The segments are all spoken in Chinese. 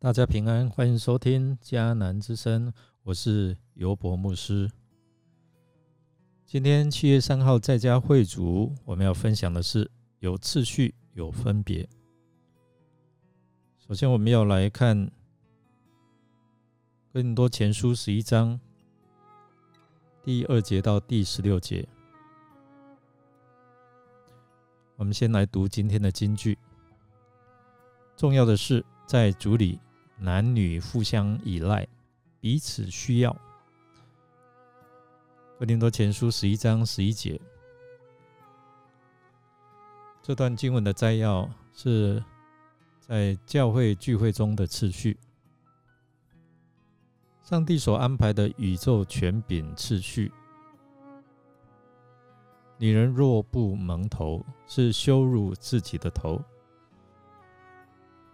大家平安，欢迎收听迦南之声，我是尤博牧师。今天七月三号在家会主，我们要分享的是有次序、有分别。首先，我们要来看《更多前书》十一章第二节到第十六节。我们先来读今天的金句。重要的是，在主里。男女互相依赖，彼此需要。哥林多前书十一章十一节，这段经文的摘要是在教会聚会中的次序。上帝所安排的宇宙权柄次序，女人若不蒙头，是羞辱自己的头。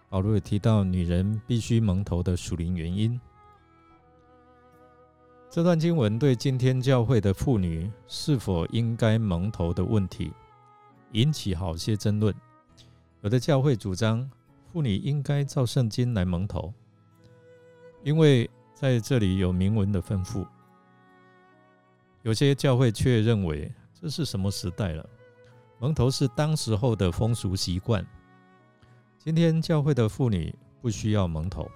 保罗也提到女人必须蒙头的属灵原因。这段经文对今天教会的妇女是否应该蒙头的问题引起好些争论。有的教会主张妇女应该照圣经来蒙头，因为在这里有明文的吩咐。有些教会却认为这是什么时代了？蒙头是当时候的风俗习惯。今天教会的妇女不需要蒙头，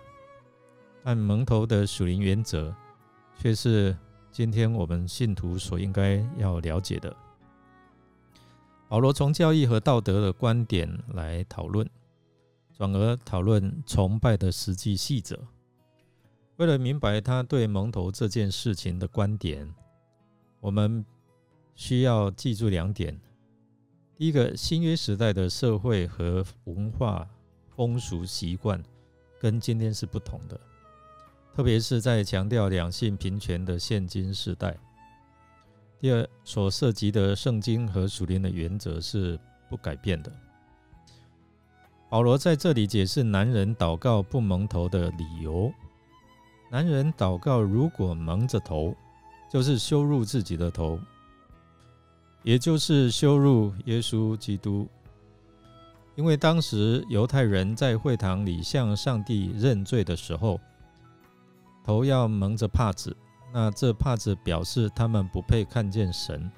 但蒙头的属灵原则却是今天我们信徒所应该要了解的。保罗从教义和道德的观点来讨论，转而讨论崇拜的实际细则。为了明白他对蒙头这件事情的观点，我们需要记住两点：第一个，新约时代的社会和文化。风俗习惯跟今天是不同的，特别是在强调两性平权的现今时代。第二，所涉及的圣经和属灵的原则是不改变的。保罗在这里解释男人祷告不蒙头的理由：男人祷告如果蒙着头，就是羞辱自己的头，也就是羞辱耶稣基督。因为当时犹太人在会堂里向上帝认罪的时候，头要蒙着帕子，那这帕子表示他们不配看见神。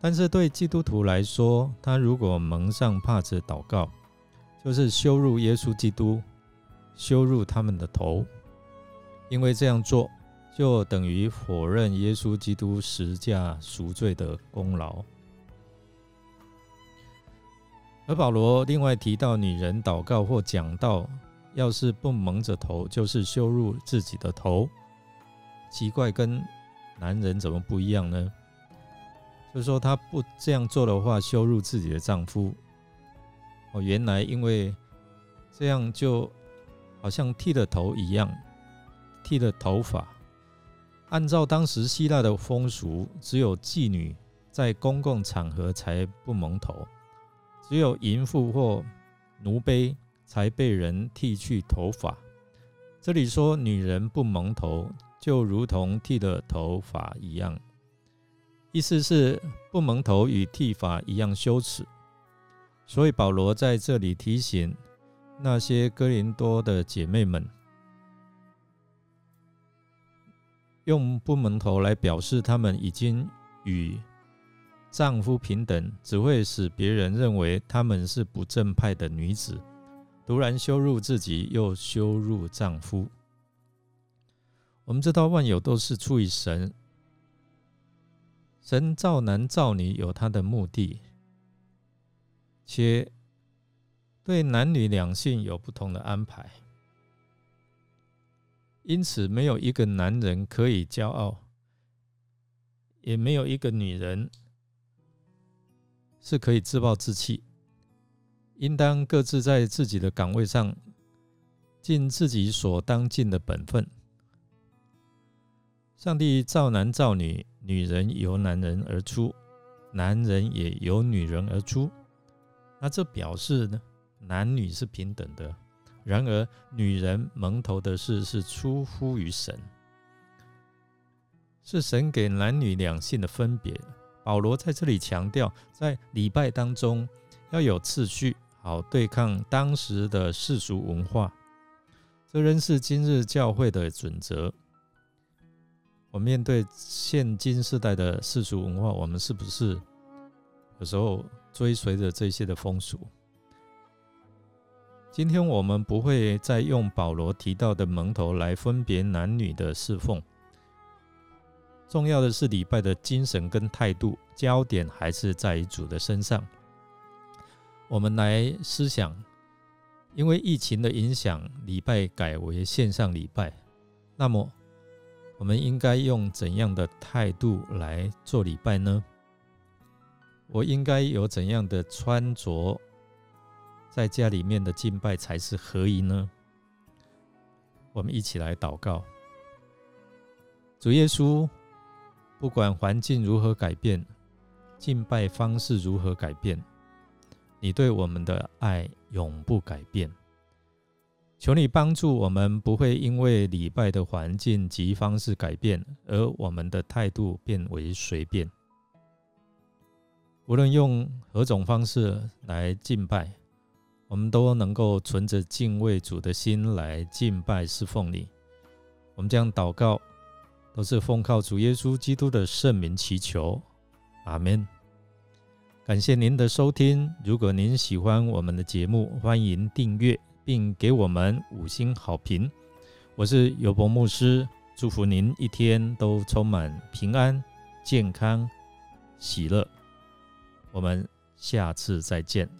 但是对基督徒来说，他如果蒙上帕子祷告，就是羞辱耶稣基督，羞辱他们的头，因为这样做就等于否认耶稣基督十架赎罪的功劳。而保罗另外提到，女人祷告或讲道，要是不蒙着头，就是羞辱自己的头。奇怪，跟男人怎么不一样呢？就是说，她不这样做的话，羞辱自己的丈夫。哦，原来因为这样，就好像剃了头一样，剃了头发。按照当时希腊的风俗，只有妓女在公共场合才不蒙头。只有淫妇或奴婢才被人剃去头发。这里说女人不蒙头，就如同剃了头发一样，意思是不蒙头与剃发一样羞耻。所以保罗在这里提醒那些哥林多的姐妹们，用不蒙头来表示他们已经与。丈夫平等只会使别人认为他们是不正派的女子，突然羞辱自己又羞辱丈夫。我们知道万有都是出于神，神造男造女有他的目的，且对男女两性有不同的安排，因此没有一个男人可以骄傲，也没有一个女人。是可以自暴自弃，应当各自在自己的岗位上尽自己所当尽的本分。上帝造男造女，女人由男人而出，男人也由女人而出。那这表示呢，男女是平等的。然而，女人蒙头的事是出乎于神，是神给男女两性的分别。保罗在这里强调，在礼拜当中要有次序，好对抗当时的世俗文化。这仍是今日教会的准则。我面对现今时代的世俗文化，我们是不是有时候追随着这些的风俗？今天我们不会再用保罗提到的蒙头来分别男女的侍奉。重要的是礼拜的精神跟态度，焦点还是在于主的身上。我们来思想，因为疫情的影响，礼拜改为线上礼拜，那么我们应该用怎样的态度来做礼拜呢？我应该有怎样的穿着，在家里面的敬拜才是合宜呢？我们一起来祷告，主耶稣。不管环境如何改变，敬拜方式如何改变，你对我们的爱永不改变。求你帮助我们，不会因为礼拜的环境及方式改变，而我们的态度变为随便。无论用何种方式来敬拜，我们都能够存着敬畏主的心来敬拜侍奉你。我们将祷告。都是奉靠主耶稣基督的圣名祈求，阿门。感谢您的收听。如果您喜欢我们的节目，欢迎订阅并给我们五星好评。我是尤博牧师，祝福您一天都充满平安、健康、喜乐。我们下次再见。